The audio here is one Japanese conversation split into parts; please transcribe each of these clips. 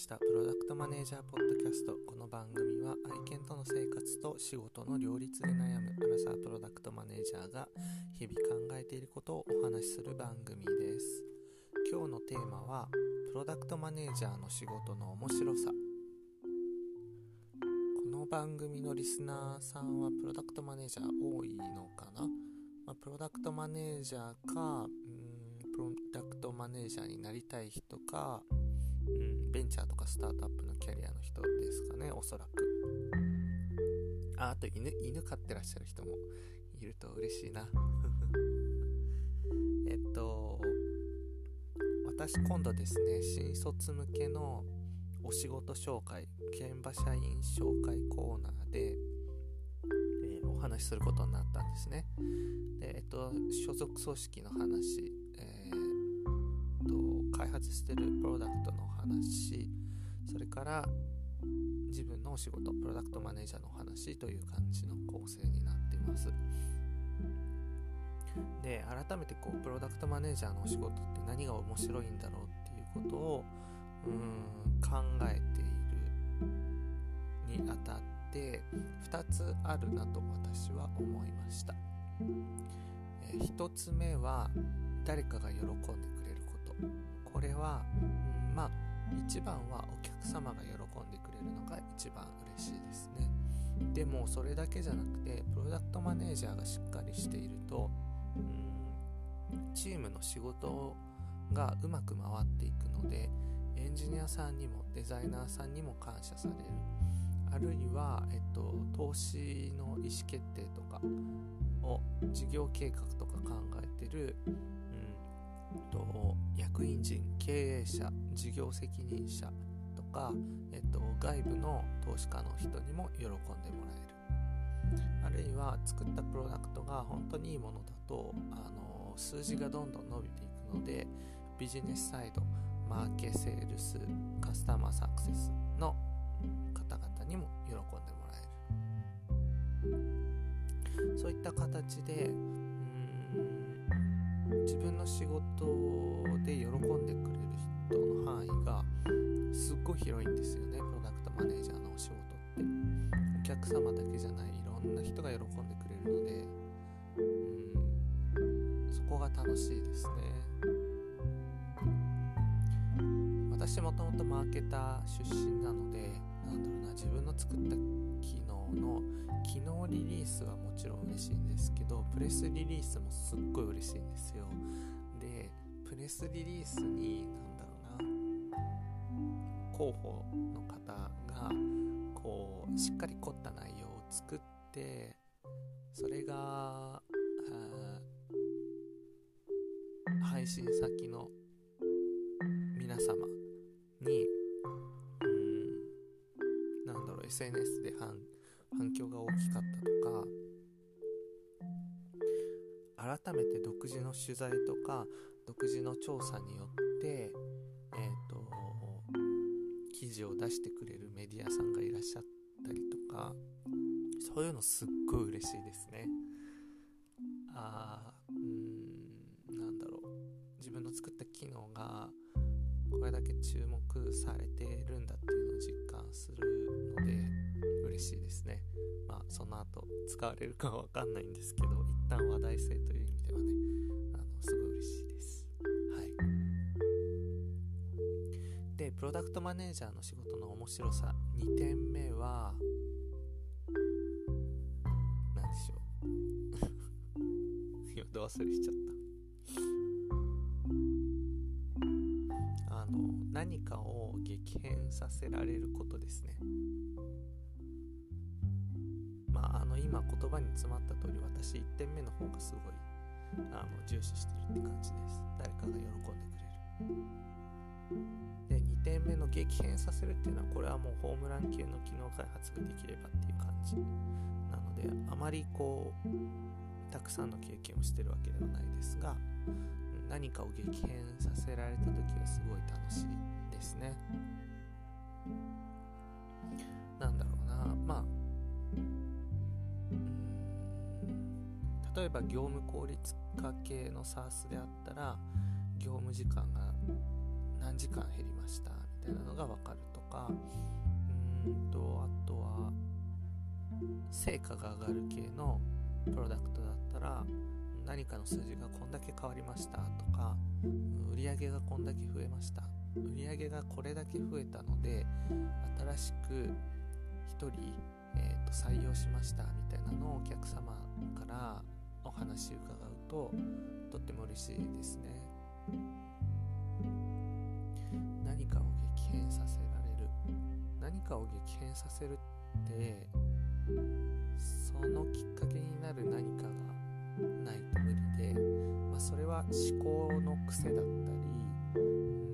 したプロダクトマネージャーポッドキャスト。この番組は愛犬との生活と仕事の両立で悩むアラサープロダクトマネージャーが日々考えていることをお話しする番組です。今日のテーマはプロダクトマネージャーの仕事の面白さ。この番組のリスナーさんはプロダクトマネージャー多いのかな、まあ、プロダクトマネージャーかプロダクトマネージャーになりたい人かうん、ベンチャーとかスタートアップのキャリアの人ですかねおそらく。ああと犬犬飼ってらっしゃる人もいると嬉しいな。えっと私今度ですね新卒向けのお仕事紹介現場社員紹介コーナーで、えー、お話しすることになったんですね。でえっと所属組織の話、開発してるプロダクトの話それから自分のお仕事プロダクトマネージャーのお話という感じの構成になっています。で改めてこうプロダクトマネージャーのお仕事って何が面白いんだろうっていうことをうん考えているにあたって2つあるなと私は思いました、え、1つ目は誰かが喜んでくれること。これは、うん、まあ一番はお客様が喜んでくれるのが一番嬉しいですね。でもそれだけじゃなくてプロダクトマネージャーがしっかりしているとうんチームの仕事がうまく回っていくのでエンジニアさんにもデザイナーさんにも感謝される。あるいは、えっと、投資の意思決定とかを事業計画とか考えてるうんと役員陣経営者事業責任者とか、えっと、外部の投資家の人にも喜んでもらえる。あるいは作ったプロダクトが本当にいいものだとあの数字がどんどん伸びていくのでビジネスサイドマーケセールスカスタマーサクセスの方々にも喜んでもらえる。そういった形でうん自分の仕事で喜んでくれる人の範囲がすっごい広いんですよね。プロダクトマネージャーのお仕事って。お客様だけじゃないいろんな人が喜んでくれるので。うん。そこが楽しいですね。私もともとマーケター出身なのでなんだろうな自分の作った機能の機能リリースはもちろん嬉しいんですけどプレスリリースもすっごい嬉しいんですよ。でプレスリリースに何だろうな広報の方がこうしっかり凝った内容を作ってそれが配信先の皆様 SNS で反反響が大きかったとか改めて独自の取材とか独自の調査によって、えーと、記事を出してくれるメディアさんがいらっしゃったりとかそういうのすっごい嬉しいですね。あーうんなんだろう。自分の作った機能がこれだけ注目されてるんだっていうの後使われるかは分かんないんですけど一旦話題性という意味ではねあのすごい嬉しいです。はい。でプロダクトマネージャーの仕事の面白さ2点目は何でしょう。今ど忘れしちゃった。あの何かを激変させられることですね。今言葉に詰まった通り私1点目の方がすごいあの重視してるって感じです。誰かが喜んでくれる。で2点目の激変させるっていうのはこれはもうホームラン級の機能開発ができればっていう感じなのであまりこうたくさんの経験をしてるわけではないですが何かを激変させられた時はすごい楽しいですね。なんだろうな。例えば業務効率化系の SARS であったら業務時間が何時間減りましたみたいなのが分かるとかうんとあとは成果が上がる系のプロダクトだったら何かの数字がこんだけ変わりましたとか売上がこんだけ増えました。売上がこれだけ増えたので新しく1人、えーと、採用しましたみたいなのをお客様からお話伺うととっても嬉しいですね。何かを激変させられる。何かを激変させるってそのきっかけになる何かがないと無理で、まあ、それは思考の癖だったり、うん、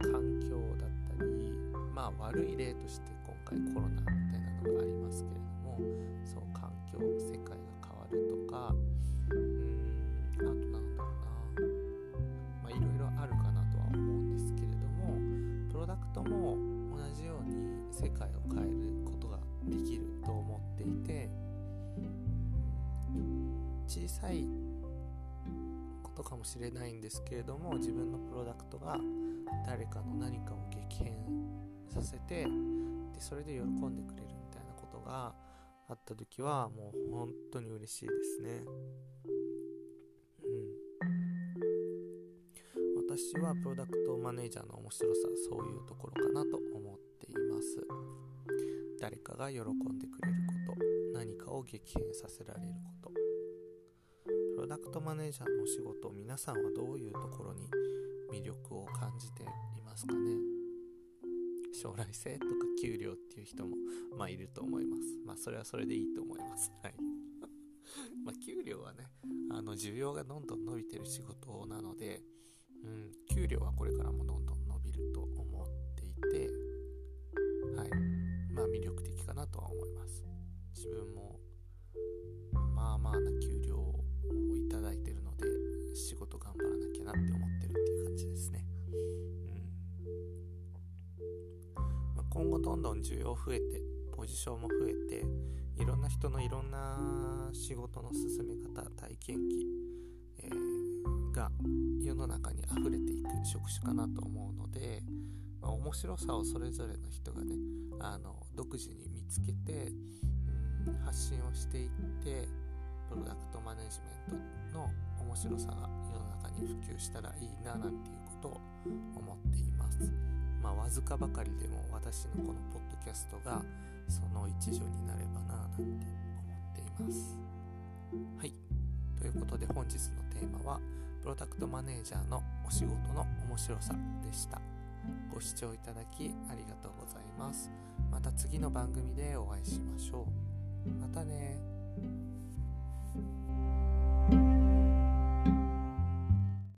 環境だったりまあ悪い例として今回コロナみたいなのがありますけれどもそう小さいことかもしれないんですけれども自分のプロダクトが誰かの何かを激変させてでそれで喜んでくれるみたいなことがあった時はもう本当に嬉しいですね。うん。私はプロダクトマネージャーの面白さそういうところかなと思っています。誰かが喜んでくれること何かを激変させられること。ダクトマネージャーのお仕事皆さんはどういうところに魅力を感じていますかね？将来性とか給料っていう人もまあいると思います。まあそれはそれでいいと思います。はい。まあ給料はねあの需要がどんどん伸びてる仕事なのでうん給料はこれからもどんどん伸びると思っていてはい。まあ魅力的かなとは思います。自分もまあまあな給料ををいただいてるので仕事頑張らなきゃなって思ってるっていう感じですね、うん。まあ、今後どんどん需要増えてポジションも増えていろんな人のいろんな仕事の進め方体験記、えー、が世の中に溢れていく職種かなと思うので、まあ、面白さをそれぞれの人がねあの独自に見つけて、うん、発信をしていってプロダクトマネジメントの面白さが世の中に普及したらいいななんていうことを思っています。まあ、わずかばかりでも私のこのポッドキャストがその一助になればななんて思っています。はい。ということで本日のテーマはプロダクトマネージャーのお仕事の面白さでした。ご視聴いただきありがとうございます。また次の番組でお会いしましょう。またね